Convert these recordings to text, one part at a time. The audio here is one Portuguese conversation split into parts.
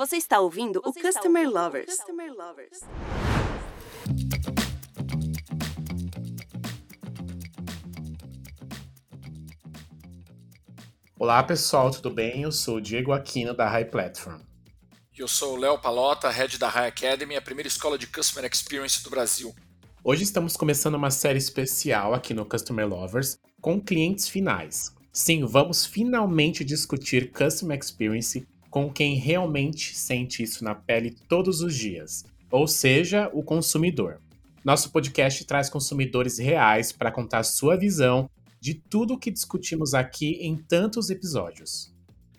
Você está ouvindo Você o Customer ouvindo Lovers. Customer Lovers. Olá pessoal, tudo bem? Eu sou o Diego Aquino da High Platform. Eu sou o Léo Palota, head da High Academy, a primeira escola de Customer Experience do Brasil. Hoje estamos começando uma série especial aqui no Customer Lovers com clientes finais. Sim, vamos finalmente discutir Customer Experience com quem realmente sente isso na pele todos os dias, ou seja, o consumidor. Nosso podcast traz consumidores reais para contar sua visão de tudo o que discutimos aqui em tantos episódios.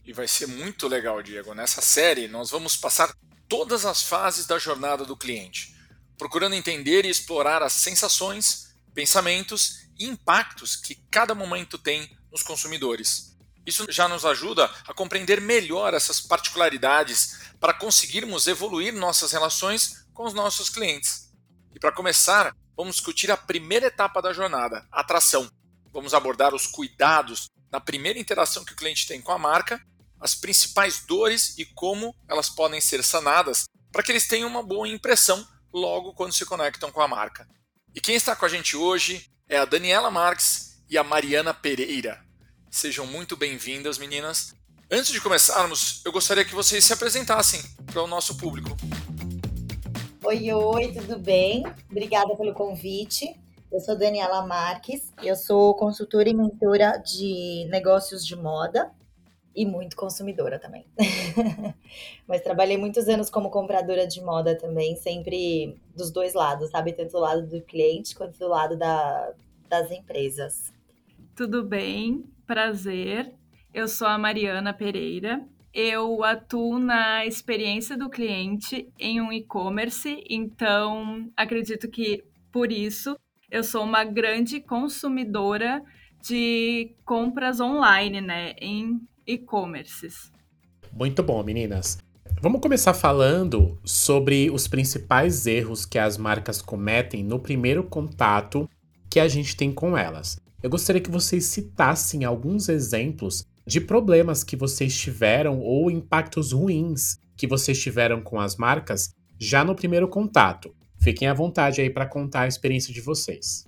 E vai ser muito legal, Diego. Nessa série, nós vamos passar todas as fases da jornada do cliente, procurando entender e explorar as sensações, pensamentos e impactos que cada momento tem nos consumidores. Isso já nos ajuda a compreender melhor essas particularidades para conseguirmos evoluir nossas relações com os nossos clientes. E para começar, vamos discutir a primeira etapa da jornada, atração. Vamos abordar os cuidados na primeira interação que o cliente tem com a marca, as principais dores e como elas podem ser sanadas para que eles tenham uma boa impressão logo quando se conectam com a marca. E quem está com a gente hoje é a Daniela Marques e a Mariana Pereira. Sejam muito bem-vindas, meninas. Antes de começarmos, eu gostaria que vocês se apresentassem para o nosso público. Oi, oi, tudo bem? Obrigada pelo convite. Eu sou Daniela Marques, eu sou consultora e mentora de negócios de moda e muito consumidora também. Mas trabalhei muitos anos como compradora de moda também, sempre dos dois lados, sabe? Tanto do lado do cliente quanto do lado da, das empresas. Tudo bem? Prazer. Eu sou a Mariana Pereira. Eu atuo na experiência do cliente em um e-commerce, então acredito que por isso eu sou uma grande consumidora de compras online, né, em e-commerces. Muito bom, meninas. Vamos começar falando sobre os principais erros que as marcas cometem no primeiro contato que a gente tem com elas. Eu gostaria que vocês citassem alguns exemplos de problemas que vocês tiveram ou impactos ruins que vocês tiveram com as marcas já no primeiro contato. Fiquem à vontade aí para contar a experiência de vocês.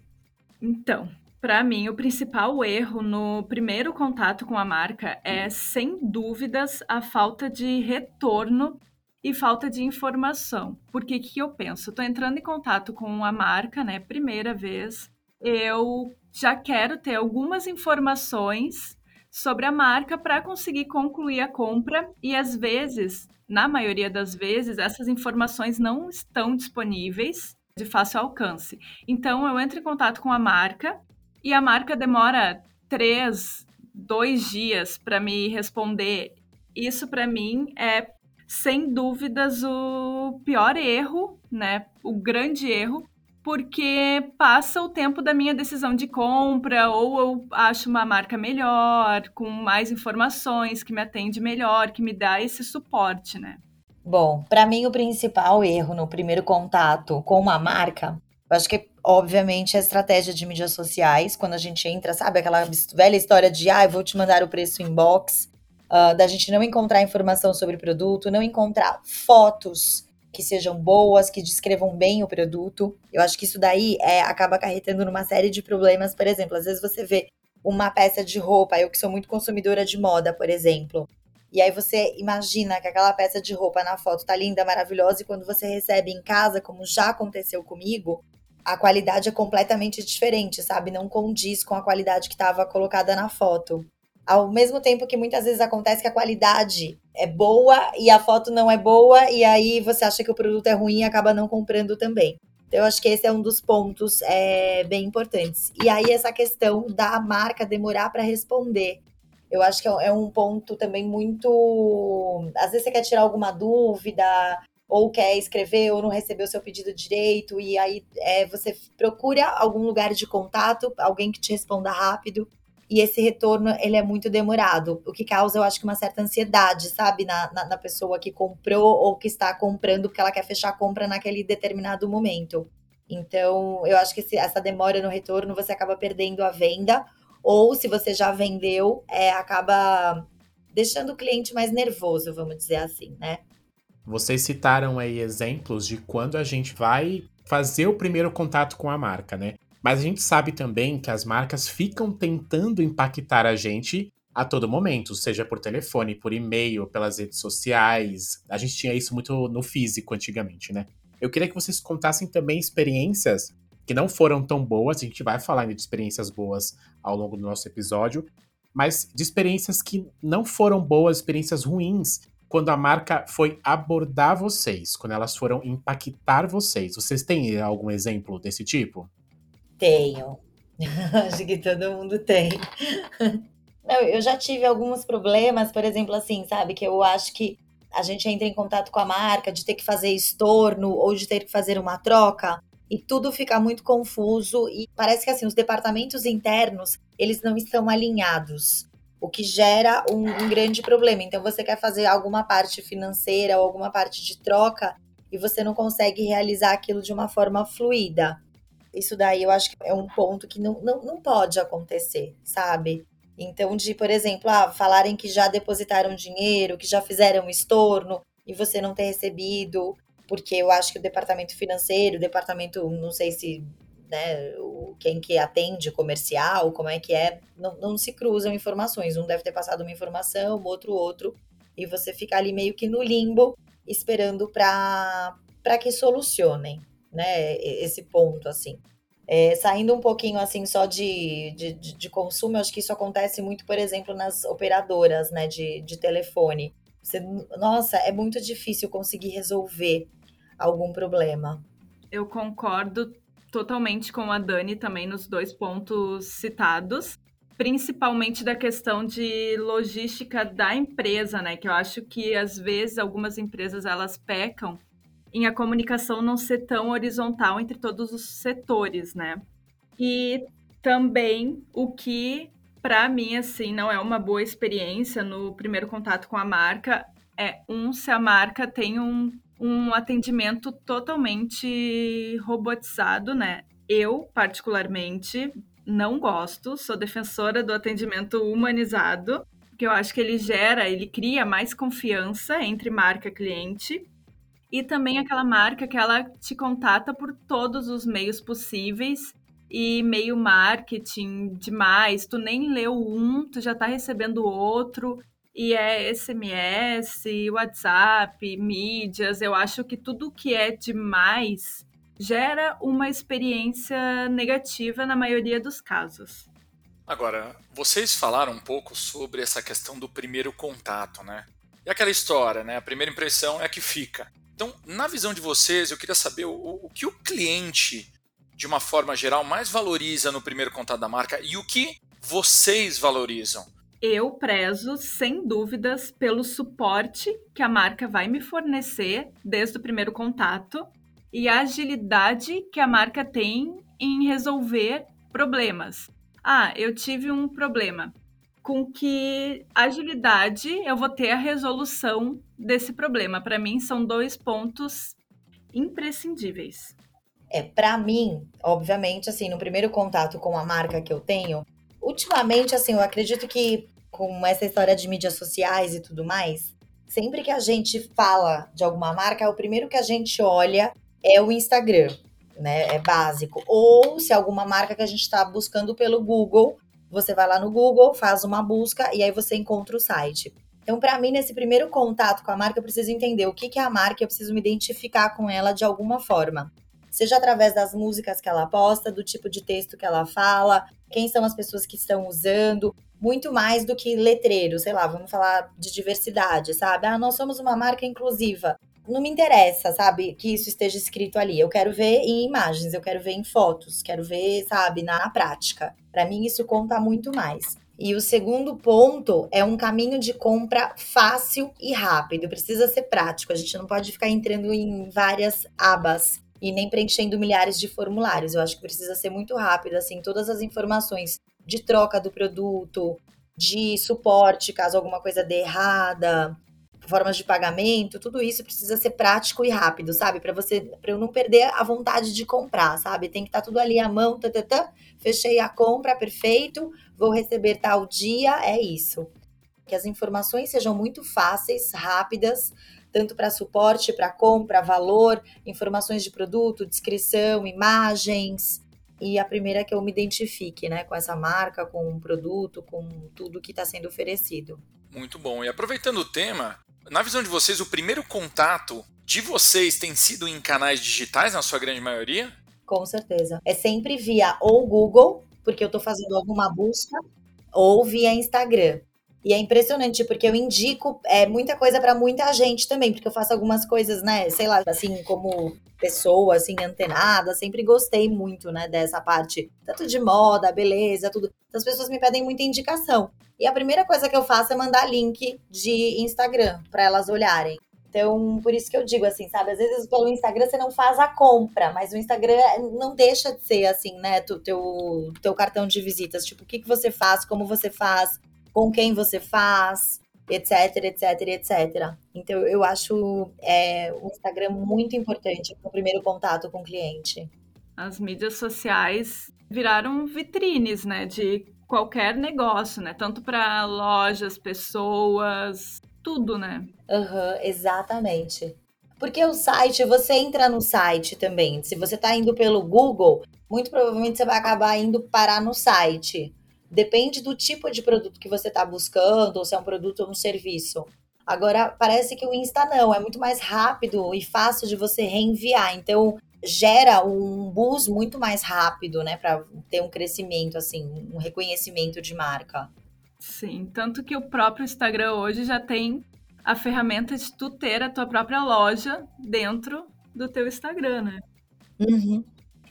Então, para mim, o principal erro no primeiro contato com a marca é, sem dúvidas, a falta de retorno e falta de informação. Porque que eu penso? Estou entrando em contato com a marca, né? Primeira vez, eu já quero ter algumas informações sobre a marca para conseguir concluir a compra e às vezes, na maioria das vezes, essas informações não estão disponíveis de fácil alcance. Então eu entro em contato com a marca e a marca demora três, dois dias para me responder. Isso para mim é sem dúvidas o pior erro, né? O grande erro, porque passa o tempo da minha decisão de compra, ou eu acho uma marca melhor, com mais informações, que me atende melhor, que me dá esse suporte, né? Bom, para mim o principal erro no primeiro contato com uma marca, eu acho que obviamente a estratégia de mídias sociais, quando a gente entra, sabe aquela velha história de ah, eu vou te mandar o preço inbox, uh, da gente não encontrar informação sobre o produto, não encontrar fotos que sejam boas, que descrevam bem o produto. Eu acho que isso daí é, acaba acarretando numa série de problemas. Por exemplo, às vezes você vê uma peça de roupa, eu que sou muito consumidora de moda, por exemplo. E aí você imagina que aquela peça de roupa na foto tá linda, maravilhosa, e quando você recebe em casa, como já aconteceu comigo, a qualidade é completamente diferente, sabe? Não condiz com a qualidade que estava colocada na foto. Ao mesmo tempo que muitas vezes acontece que a qualidade é boa e a foto não é boa, e aí você acha que o produto é ruim e acaba não comprando também. Então, eu acho que esse é um dos pontos é, bem importantes. E aí, essa questão da marca demorar para responder. Eu acho que é um ponto também muito. Às vezes você quer tirar alguma dúvida, ou quer escrever, ou não recebeu seu pedido direito, e aí é, você procura algum lugar de contato, alguém que te responda rápido e esse retorno ele é muito demorado, o que causa, eu acho que uma certa ansiedade, sabe, na, na, na pessoa que comprou ou que está comprando porque ela quer fechar a compra naquele determinado momento. Então, eu acho que esse, essa demora no retorno você acaba perdendo a venda, ou se você já vendeu, é, acaba deixando o cliente mais nervoso, vamos dizer assim, né? Vocês citaram aí exemplos de quando a gente vai fazer o primeiro contato com a marca, né? Mas a gente sabe também que as marcas ficam tentando impactar a gente a todo momento, seja por telefone, por e-mail, pelas redes sociais. A gente tinha isso muito no físico antigamente, né? Eu queria que vocês contassem também experiências que não foram tão boas, a gente vai falar de experiências boas ao longo do nosso episódio, mas de experiências que não foram boas, experiências ruins, quando a marca foi abordar vocês, quando elas foram impactar vocês. Vocês têm algum exemplo desse tipo? Tenho. Acho que todo mundo tem. Não, eu já tive alguns problemas, por exemplo, assim, sabe? Que eu acho que a gente entra em contato com a marca, de ter que fazer estorno ou de ter que fazer uma troca e tudo fica muito confuso e parece que assim os departamentos internos eles não estão alinhados, o que gera um, um grande problema. Então você quer fazer alguma parte financeira ou alguma parte de troca e você não consegue realizar aquilo de uma forma fluida. Isso daí eu acho que é um ponto que não, não, não pode acontecer, sabe? Então, de, por exemplo, ah, falarem que já depositaram dinheiro, que já fizeram estorno e você não ter recebido, porque eu acho que o departamento financeiro, o departamento, não sei se né, quem que atende comercial, como é que é, não, não se cruzam informações. Um deve ter passado uma informação, outro outro, e você fica ali meio que no limbo, esperando para que solucionem, né, esse ponto, assim. É, saindo um pouquinho assim só de, de, de, consumo, eu acho que isso acontece muito, por exemplo, nas operadoras né, de, de telefone. Você, nossa, é muito difícil conseguir resolver algum problema. Eu concordo totalmente com a Dani também nos dois pontos citados, principalmente da questão de logística da empresa, né? Que eu acho que às vezes algumas empresas elas pecam em a comunicação não ser tão horizontal entre todos os setores, né? E também o que para mim assim não é uma boa experiência no primeiro contato com a marca é um se a marca tem um, um atendimento totalmente robotizado, né? Eu particularmente não gosto, sou defensora do atendimento humanizado, porque eu acho que ele gera, ele cria mais confiança entre marca e cliente e também aquela marca que ela te contata por todos os meios possíveis e meio marketing demais. Tu nem leu um, tu já tá recebendo outro. E é SMS, WhatsApp, mídias. Eu acho que tudo que é demais gera uma experiência negativa na maioria dos casos. Agora, vocês falaram um pouco sobre essa questão do primeiro contato, né? E aquela história, né? A primeira impressão é a que fica. Então, na visão de vocês, eu queria saber o, o que o cliente, de uma forma geral, mais valoriza no primeiro contato da marca e o que vocês valorizam. Eu prezo, sem dúvidas, pelo suporte que a marca vai me fornecer desde o primeiro contato e a agilidade que a marca tem em resolver problemas. Ah, eu tive um problema com que agilidade eu vou ter a resolução desse problema. Para mim, são dois pontos imprescindíveis. É, para mim, obviamente, assim, no primeiro contato com a marca que eu tenho, ultimamente, assim, eu acredito que com essa história de mídias sociais e tudo mais, sempre que a gente fala de alguma marca, o primeiro que a gente olha é o Instagram, né? É básico. Ou se alguma marca que a gente está buscando pelo Google, você vai lá no Google, faz uma busca e aí você encontra o site. Então, para mim, nesse primeiro contato com a marca, eu preciso entender o que, é a marca, eu preciso me identificar com ela de alguma forma. Seja através das músicas que ela posta, do tipo de texto que ela fala, quem são as pessoas que estão usando, muito mais do que letreiro, sei lá, vamos falar de diversidade, sabe? Ah, nós somos uma marca inclusiva. Não me interessa, sabe, que isso esteja escrito ali. Eu quero ver em imagens, eu quero ver em fotos, quero ver, sabe, na prática. Para mim, isso conta muito mais. E o segundo ponto é um caminho de compra fácil e rápido. Precisa ser prático. A gente não pode ficar entrando em várias abas e nem preenchendo milhares de formulários. Eu acho que precisa ser muito rápido, assim, todas as informações de troca do produto, de suporte caso alguma coisa dê errada, formas de pagamento, tudo isso precisa ser prático e rápido, sabe? Para você, para eu não perder a vontade de comprar, sabe? Tem que estar tá tudo ali à mão, tá, tá, tá, fechei a compra, perfeito, vou receber tal dia, é isso. Que as informações sejam muito fáceis, rápidas, tanto para suporte, para compra, valor, informações de produto, descrição, imagens. E a primeira é que eu me identifique né, com essa marca, com o produto, com tudo que está sendo oferecido. Muito bom. E aproveitando o tema, na visão de vocês, o primeiro contato de vocês tem sido em canais digitais, na sua grande maioria? Com certeza. É sempre via ou Google, porque eu estou fazendo alguma busca, ou via Instagram. E é impressionante, porque eu indico é, muita coisa para muita gente também, porque eu faço algumas coisas, né, sei lá, assim, como pessoa, assim, antenada, sempre gostei muito, né, dessa parte, tanto de moda, beleza, tudo. Então, as pessoas me pedem muita indicação. E a primeira coisa que eu faço é mandar link de Instagram para elas olharem. Então, por isso que eu digo assim, sabe? Às vezes pelo Instagram você não faz a compra, mas o Instagram não deixa de ser assim, né? Tu, teu, teu cartão de visitas. Tipo, o que, que você faz, como você faz, com quem você faz, etc, etc, etc. Então, eu acho é, o Instagram muito importante para o primeiro contato com o cliente. As mídias sociais viraram vitrines, né? De qualquer negócio, né? Tanto para lojas, pessoas, tudo, né? Uhum, exatamente. Porque o site, você entra no site também. Se você está indo pelo Google, muito provavelmente você vai acabar indo parar no site. Depende do tipo de produto que você está buscando, ou se é um produto ou um serviço. Agora, parece que o Insta não, é muito mais rápido e fácil de você reenviar. Então, gera um boost muito mais rápido, né, para ter um crescimento, assim, um reconhecimento de marca. Sim, tanto que o próprio Instagram hoje já tem a ferramenta de tu ter a tua própria loja dentro do teu Instagram, né? Uhum.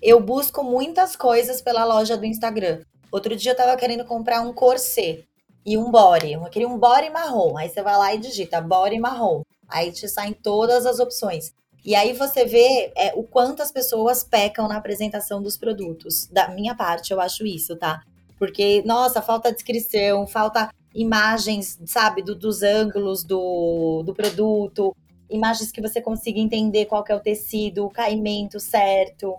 Eu busco muitas coisas pela loja do Instagram. Outro dia eu tava querendo comprar um corset e um body. Eu queria um body marrom. Aí você vai lá e digita body marrom. Aí te saem todas as opções. E aí você vê é, o quanto as pessoas pecam na apresentação dos produtos. Da minha parte, eu acho isso, tá? Porque, nossa, falta descrição, falta imagens, sabe, do, dos ângulos do, do produto, imagens que você consiga entender qual é o tecido, o caimento certo.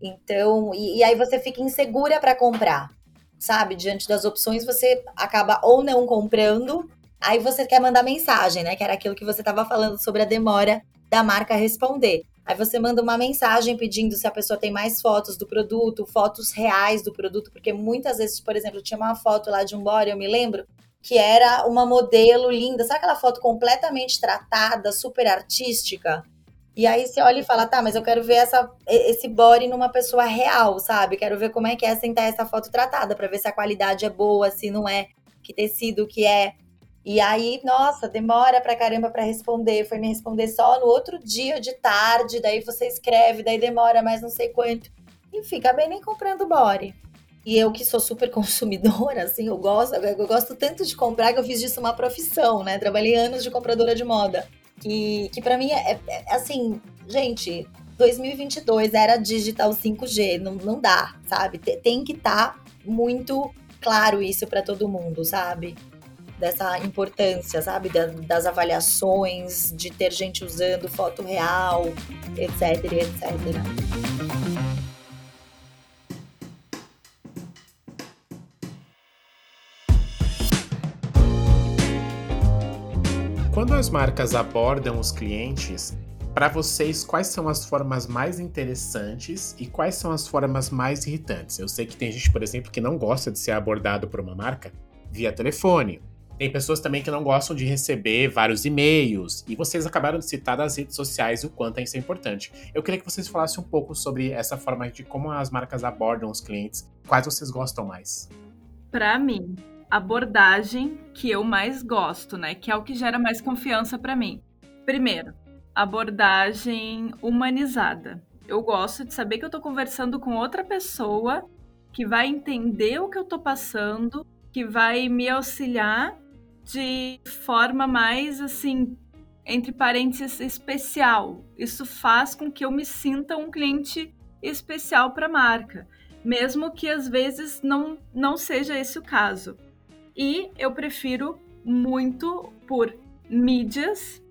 Então, e, e aí você fica insegura para comprar, sabe? Diante das opções, você acaba ou não comprando, aí você quer mandar mensagem, né? Que era aquilo que você estava falando sobre a demora da marca responder. Aí você manda uma mensagem pedindo se a pessoa tem mais fotos do produto, fotos reais do produto, porque muitas vezes, por exemplo, tinha uma foto lá de um body, eu me lembro, que era uma modelo linda, sabe aquela foto completamente tratada, super artística? E aí você olha e fala, tá, mas eu quero ver essa, esse body numa pessoa real, sabe? Quero ver como é que é sentar essa foto tratada, para ver se a qualidade é boa, se não é, que tecido que é. E aí, nossa, demora pra caramba para responder. Foi me responder só no outro dia de tarde. Daí você escreve, daí demora mais não sei quanto. Enfim, acabei nem comprando body. E eu que sou super consumidora, assim, eu gosto, eu gosto tanto de comprar que eu fiz disso uma profissão, né? Trabalhei anos de compradora de moda. Que, para mim é, é, é, assim, gente, 2022 era digital 5G, não, não dá, sabe? Tem que estar tá muito claro isso para todo mundo, sabe? dessa importância, sabe? das avaliações, de ter gente usando foto real, etc, etc. as marcas abordam os clientes, para vocês, quais são as formas mais interessantes e quais são as formas mais irritantes? Eu sei que tem gente, por exemplo, que não gosta de ser abordado por uma marca via telefone, tem pessoas também que não gostam de receber vários e-mails. E vocês acabaram de citar das redes sociais o quanto isso é importante. Eu queria que vocês falassem um pouco sobre essa forma de como as marcas abordam os clientes. Quais vocês gostam mais? Para mim, abordagem que eu mais gosto, né? Que é o que gera mais confiança para mim. Primeiro, abordagem humanizada. Eu gosto de saber que eu estou conversando com outra pessoa que vai entender o que eu estou passando, que vai me auxiliar de forma mais assim, entre parênteses, especial. Isso faz com que eu me sinta um cliente especial para a marca, mesmo que às vezes não, não seja esse o caso. E eu prefiro muito por mídias,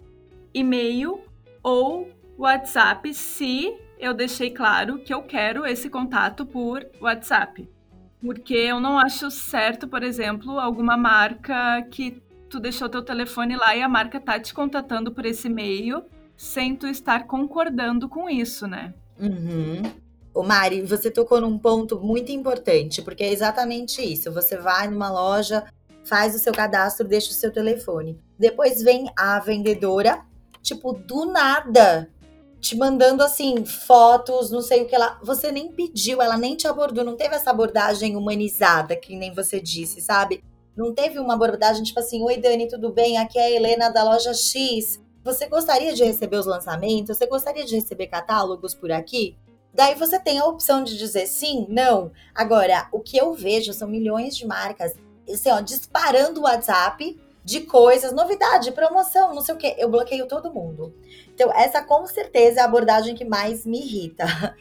e-mail ou WhatsApp, se eu deixei claro que eu quero esse contato por WhatsApp. Porque eu não acho certo, por exemplo, alguma marca que tu deixou teu telefone lá e a marca tá te contatando por esse meio sem tu estar concordando com isso, né? Uhum. Ô Mari, você tocou num ponto muito importante, porque é exatamente isso. Você vai numa loja, faz o seu cadastro, deixa o seu telefone. Depois vem a vendedora, tipo, do nada, te mandando assim, fotos, não sei o que ela. Você nem pediu, ela nem te abordou, não teve essa abordagem humanizada, que nem você disse, sabe? Não teve uma abordagem tipo assim: Oi, Dani, tudo bem? Aqui é a Helena da loja X. Você gostaria de receber os lançamentos? Você gostaria de receber catálogos por aqui? Daí você tem a opção de dizer sim, não. Agora, o que eu vejo são milhões de marcas, assim, ó, disparando o WhatsApp de coisas, novidade, promoção, não sei o que. Eu bloqueio todo mundo. Então, essa com certeza é a abordagem que mais me irrita.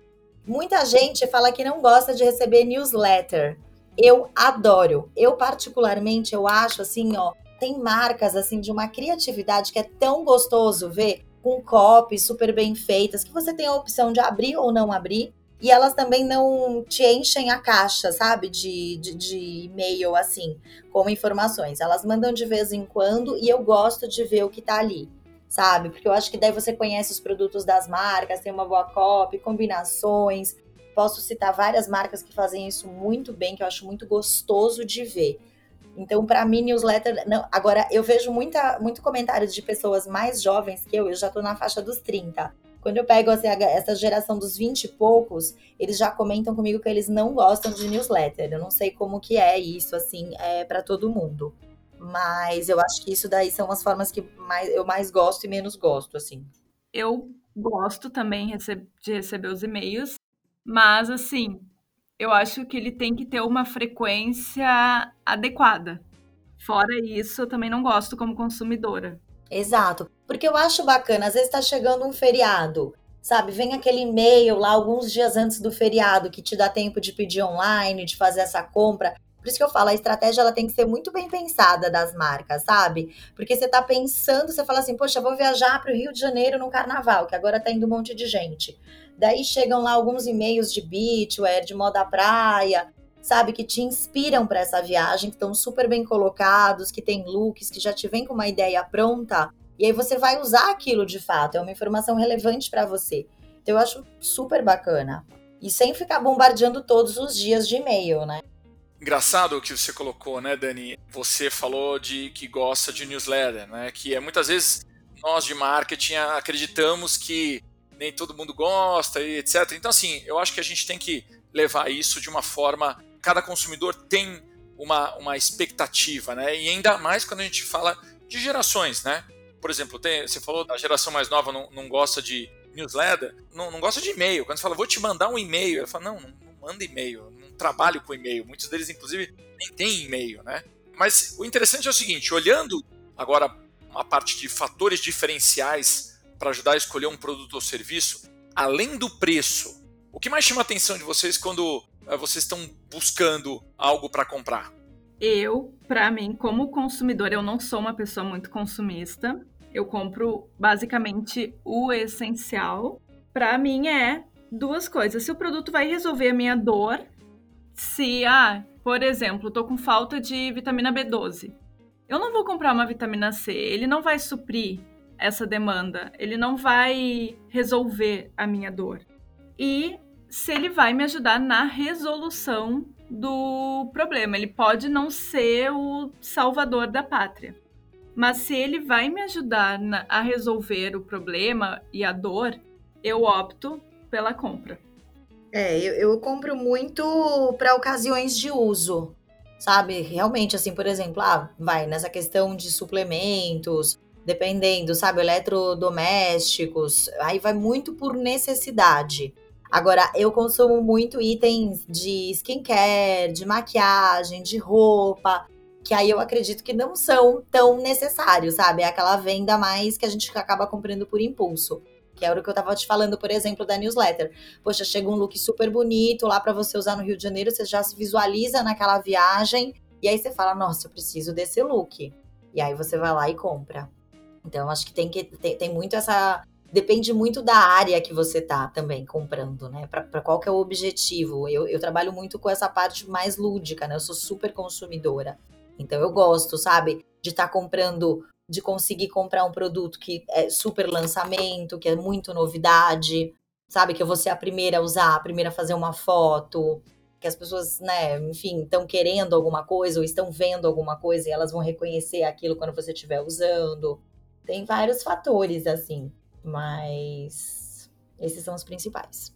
Muita gente fala que não gosta de receber newsletter. Eu adoro. Eu particularmente, eu acho assim, ó, tem marcas assim de uma criatividade que é tão gostoso ver com copies super bem feitas que você tem a opção de abrir ou não abrir. E elas também não te enchem a caixa, sabe? De, de, de e-mail, assim, com informações. Elas mandam de vez em quando e eu gosto de ver o que tá ali, sabe? Porque eu acho que daí você conhece os produtos das marcas, tem uma boa copy, combinações. Posso citar várias marcas que fazem isso muito bem, que eu acho muito gostoso de ver. Então, para mim, newsletter. Não, agora, eu vejo muita, muito comentário de pessoas mais jovens que eu, eu já tô na faixa dos 30. Quando eu pego assim, essa geração dos 20 e poucos, eles já comentam comigo que eles não gostam de newsletter. Eu não sei como que é isso, assim, é para todo mundo. Mas eu acho que isso daí são as formas que mais, eu mais gosto e menos gosto, assim. Eu gosto também de receber os e-mails, mas assim, eu acho que ele tem que ter uma frequência adequada. Fora isso, eu também não gosto como consumidora. Exato. Porque eu acho bacana, às vezes tá chegando um feriado, sabe? Vem aquele e-mail lá alguns dias antes do feriado que te dá tempo de pedir online, de fazer essa compra. Por isso que eu falo, a estratégia ela tem que ser muito bem pensada das marcas, sabe? Porque você tá pensando, você fala assim, poxa, vou viajar para o Rio de Janeiro no carnaval, que agora tá indo um monte de gente. Daí chegam lá alguns e-mails de beachwear, de moda praia, sabe, que te inspiram para essa viagem, que estão super bem colocados, que tem looks, que já te vem com uma ideia pronta, e aí você vai usar aquilo de fato, é uma informação relevante para você. Então eu acho super bacana. E sem ficar bombardeando todos os dias de e-mail, né? Engraçado o que você colocou, né, Dani? Você falou de que gosta de newsletter, né? Que é muitas vezes nós de marketing acreditamos que nem todo mundo gosta e etc. Então, assim, eu acho que a gente tem que levar isso de uma forma. Cada consumidor tem uma, uma expectativa, né? E ainda mais quando a gente fala de gerações, né? Por exemplo, tem, você falou da geração mais nova não, não gosta de newsletter, não, não gosta de e-mail. Quando você fala, vou te mandar um e-mail, ela fala, não, não, não manda e-mail, não trabalho com e-mail. Muitos deles, inclusive, nem têm e-mail, né? Mas o interessante é o seguinte, olhando agora uma parte de fatores diferenciais para ajudar a escolher um produto ou serviço, além do preço, o que mais chama a atenção de vocês quando uh, vocês estão buscando algo para comprar? Eu, para mim, como consumidor, eu não sou uma pessoa muito consumista. Eu compro basicamente o essencial. Para mim é duas coisas. Se o produto vai resolver a minha dor, se, ah, por exemplo, tô com falta de vitamina B12. Eu não vou comprar uma vitamina C, ele não vai suprir essa demanda, ele não vai resolver a minha dor. E se ele vai me ajudar na resolução do problema. Ele pode não ser o salvador da pátria, mas se ele vai me ajudar na, a resolver o problema e a dor, eu opto pela compra. É, eu, eu compro muito para ocasiões de uso, sabe? Realmente, assim, por exemplo, ah, vai nessa questão de suplementos, dependendo, sabe, eletrodomésticos, aí vai muito por necessidade. Agora, eu consumo muito itens de skincare, de maquiagem, de roupa, que aí eu acredito que não são tão necessários, sabe? É aquela venda mais que a gente acaba comprando por impulso. Que era o que eu tava te falando, por exemplo, da newsletter. Poxa, chega um look super bonito lá para você usar no Rio de Janeiro, você já se visualiza naquela viagem, e aí você fala, nossa, eu preciso desse look. E aí você vai lá e compra. Então, acho que tem que tem, tem muito essa depende muito da área que você tá também comprando, né? Para qual que é o objetivo. Eu, eu trabalho muito com essa parte mais lúdica, né? Eu sou super consumidora. Então eu gosto, sabe, de estar tá comprando, de conseguir comprar um produto que é super lançamento, que é muito novidade, sabe, que eu vou ser a primeira a usar, a primeira a fazer uma foto, que as pessoas, né, enfim, estão querendo alguma coisa ou estão vendo alguma coisa e elas vão reconhecer aquilo quando você estiver usando. Tem vários fatores assim, mas esses são os principais.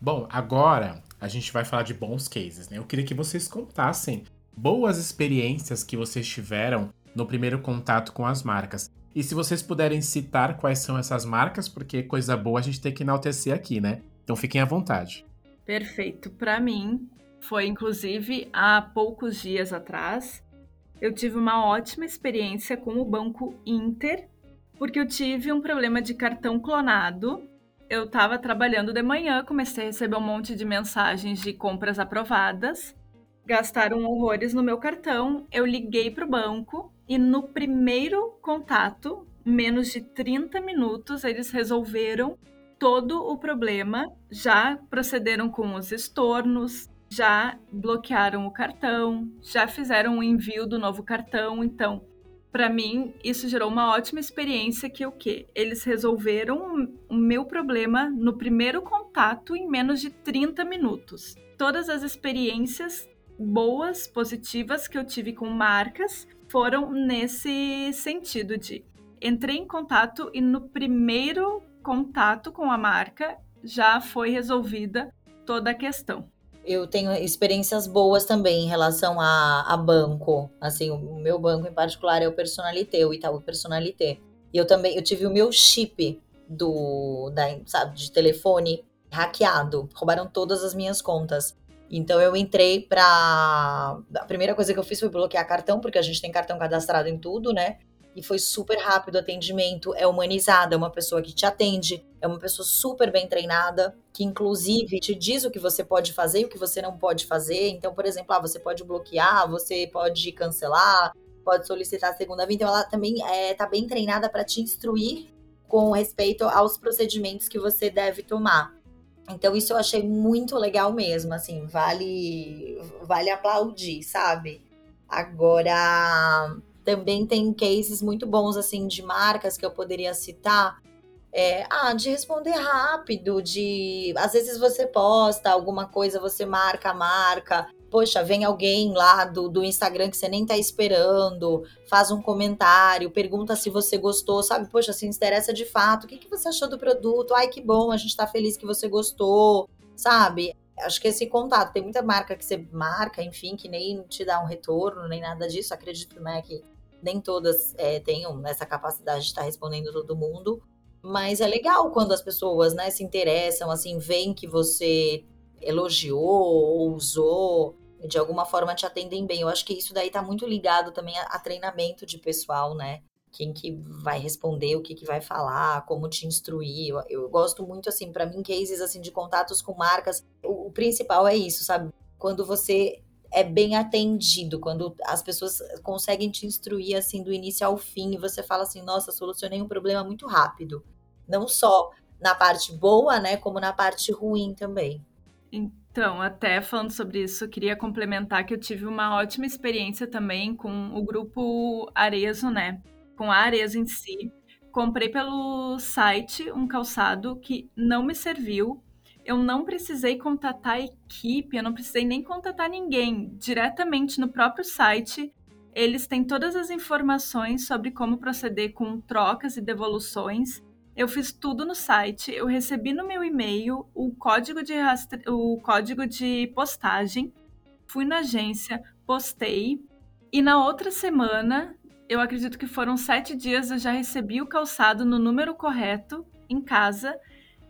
Bom, agora a gente vai falar de bons cases, né? Eu queria que vocês contassem boas experiências que vocês tiveram no primeiro contato com as marcas. E se vocês puderem citar quais são essas marcas, porque coisa boa a gente tem que enaltecer aqui, né? Então fiquem à vontade. Perfeito. Para mim, foi inclusive há poucos dias atrás. Eu tive uma ótima experiência com o Banco Inter, porque eu tive um problema de cartão clonado. Eu estava trabalhando de manhã, comecei a receber um monte de mensagens de compras aprovadas. Gastaram horrores no meu cartão. Eu liguei para o banco e no primeiro contato, menos de 30 minutos, eles resolveram todo o problema, já procederam com os estornos, já bloquearam o cartão, já fizeram o envio do novo cartão, então para mim isso gerou uma ótima experiência que o que eles resolveram o meu problema no primeiro contato em menos de 30 minutos. Todas as experiências boas, positivas que eu tive com marcas foram nesse sentido de entrei em contato e no primeiro contato com a marca, já foi resolvida toda a questão. Eu tenho experiências boas também em relação a, a banco. Assim, o meu banco em particular é o Personalité, o Itaú Personalité. E eu também eu tive o meu chip do da, sabe, de telefone hackeado. Roubaram todas as minhas contas. Então eu entrei para a primeira coisa que eu fiz foi bloquear cartão, porque a gente tem cartão cadastrado em tudo, né? E foi super rápido o atendimento, é humanizada, é uma pessoa que te atende, é uma pessoa super bem treinada, que inclusive te diz o que você pode fazer e o que você não pode fazer. Então, por exemplo, ah, você pode bloquear, você pode cancelar, pode solicitar a segunda via. Então, ela também está é, tá bem treinada para te instruir com respeito aos procedimentos que você deve tomar. Então, isso eu achei muito legal mesmo, assim, vale, vale aplaudir, sabe? Agora, também tem cases muito bons, assim, de marcas que eu poderia citar. É, ah, de responder rápido, de. Às vezes você posta alguma coisa, você marca a marca. Poxa, vem alguém lá do, do Instagram que você nem tá esperando, faz um comentário, pergunta se você gostou, sabe? Poxa, se interessa de fato, o que, que você achou do produto? Ai, que bom, a gente tá feliz que você gostou, sabe? Acho que esse contato, tem muita marca que você marca, enfim, que nem te dá um retorno, nem nada disso. Acredito, né, que nem todas é, tenham essa capacidade de estar respondendo todo mundo, mas é legal quando as pessoas, né, se interessam, assim, veem que você elogiou ou usou, de alguma forma te atendem bem. Eu acho que isso daí tá muito ligado também a, a treinamento de pessoal, né? Quem que vai responder, o que que vai falar, como te instruir. Eu, eu gosto muito, assim, para mim, cases, assim, de contatos com marcas. O, o principal é isso, sabe? Quando você é bem atendido, quando as pessoas conseguem te instruir assim do início ao fim e você fala assim, nossa, solucionei um problema muito rápido. Não só na parte boa, né, como na parte ruim também. Então, até falando sobre isso, queria complementar que eu tive uma ótima experiência também com o grupo Arezo, né? Com a Arezo em si. Comprei pelo site um calçado que não me serviu, eu não precisei contatar a equipe, eu não precisei nem contatar ninguém. Diretamente no próprio site, eles têm todas as informações sobre como proceder com trocas e devoluções. Eu fiz tudo no site, eu recebi no meu e-mail o código de, rastre... o código de postagem, fui na agência, postei, e na outra semana, eu acredito que foram sete dias, eu já recebi o calçado no número correto, em casa,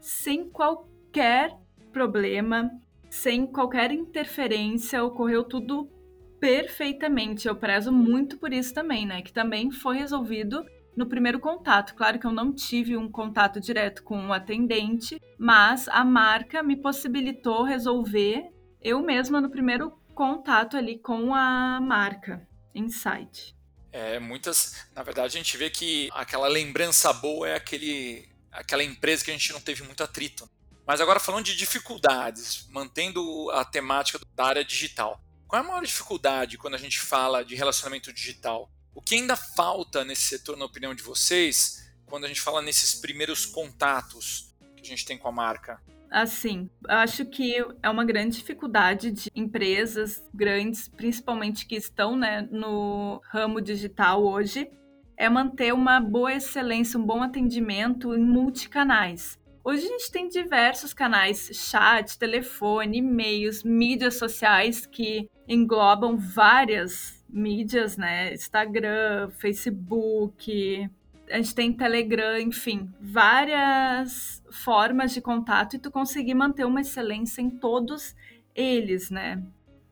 sem qualquer qualquer problema, sem qualquer interferência, ocorreu tudo perfeitamente. Eu prezo muito por isso também, né? Que também foi resolvido no primeiro contato. Claro que eu não tive um contato direto com o um atendente, mas a marca me possibilitou resolver eu mesma no primeiro contato ali com a marca site. É, muitas, na verdade, a gente vê que aquela lembrança boa é aquele, aquela empresa que a gente não teve muito atrito. Mas agora falando de dificuldades, mantendo a temática da área digital. Qual é a maior dificuldade quando a gente fala de relacionamento digital? O que ainda falta nesse setor, na opinião de vocês, quando a gente fala nesses primeiros contatos que a gente tem com a marca? Assim, acho que é uma grande dificuldade de empresas grandes, principalmente que estão né, no ramo digital hoje, é manter uma boa excelência, um bom atendimento em multicanais. Hoje a gente tem diversos canais, chat, telefone, e-mails, mídias sociais que englobam várias mídias, né? Instagram, Facebook, a gente tem Telegram, enfim, várias formas de contato e tu conseguir manter uma excelência em todos eles, né?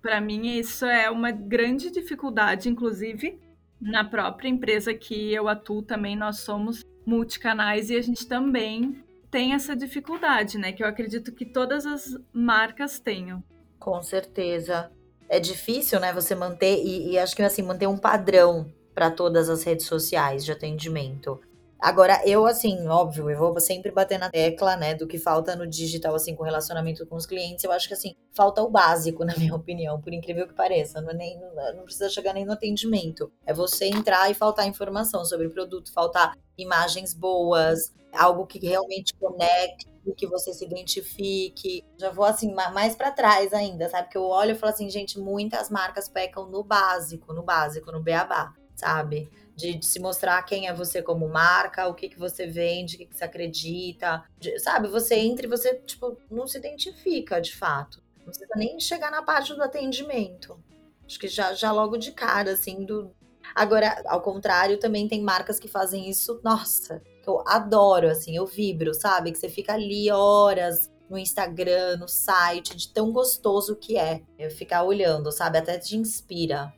Para mim isso é uma grande dificuldade, inclusive na própria empresa que eu atuo também nós somos multicanais e a gente também tem essa dificuldade, né? Que eu acredito que todas as marcas tenham. Com certeza. É difícil, né? Você manter e, e acho que assim manter um padrão para todas as redes sociais de atendimento. Agora, eu, assim, óbvio, eu vou sempre bater na tecla, né, do que falta no digital, assim, com relacionamento com os clientes. Eu acho que, assim, falta o básico, na minha opinião, por incrível que pareça. Não, é nem, não precisa chegar nem no atendimento. É você entrar e faltar informação sobre o produto, faltar imagens boas, algo que realmente conecte, que você se identifique. Já vou, assim, mais para trás ainda, sabe? Que eu olho e falo assim, gente, muitas marcas pecam no básico, no básico, no beabá sabe? De, de, se mostrar quem é você como marca, o que, que você vende, o que, que você acredita. De, sabe, você entra e você, tipo, não se identifica de fato. Não precisa nem chegar na parte do atendimento. Acho que já, já logo de cara, assim, do. Agora, ao contrário, também tem marcas que fazem isso, nossa, que eu adoro, assim, eu vibro, sabe? Que você fica ali horas no Instagram, no site, de tão gostoso que é. Eu ficar olhando, sabe? Até te inspira.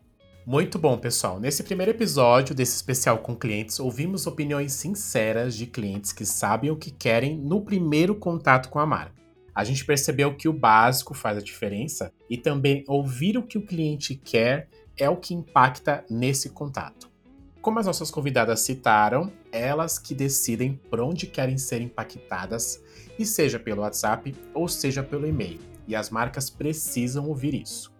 Muito bom, pessoal. Nesse primeiro episódio desse especial com clientes, ouvimos opiniões sinceras de clientes que sabem o que querem no primeiro contato com a marca. A gente percebeu que o básico faz a diferença e também ouvir o que o cliente quer é o que impacta nesse contato. Como as nossas convidadas citaram, elas que decidem por onde querem ser impactadas, e seja pelo WhatsApp ou seja pelo e-mail. E as marcas precisam ouvir isso.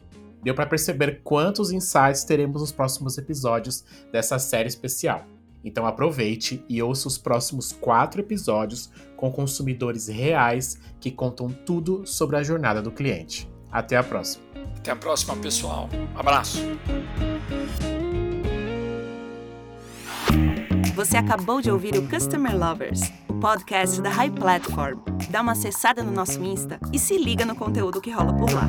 Deu para perceber quantos insights teremos nos próximos episódios dessa série especial. Então aproveite e ouça os próximos quatro episódios com consumidores reais que contam tudo sobre a jornada do cliente. Até a próxima. Até a próxima, pessoal. abraço. Você acabou de ouvir o Customer Lovers, o podcast da High Platform. Dá uma acessada no nosso Insta e se liga no conteúdo que rola por lá.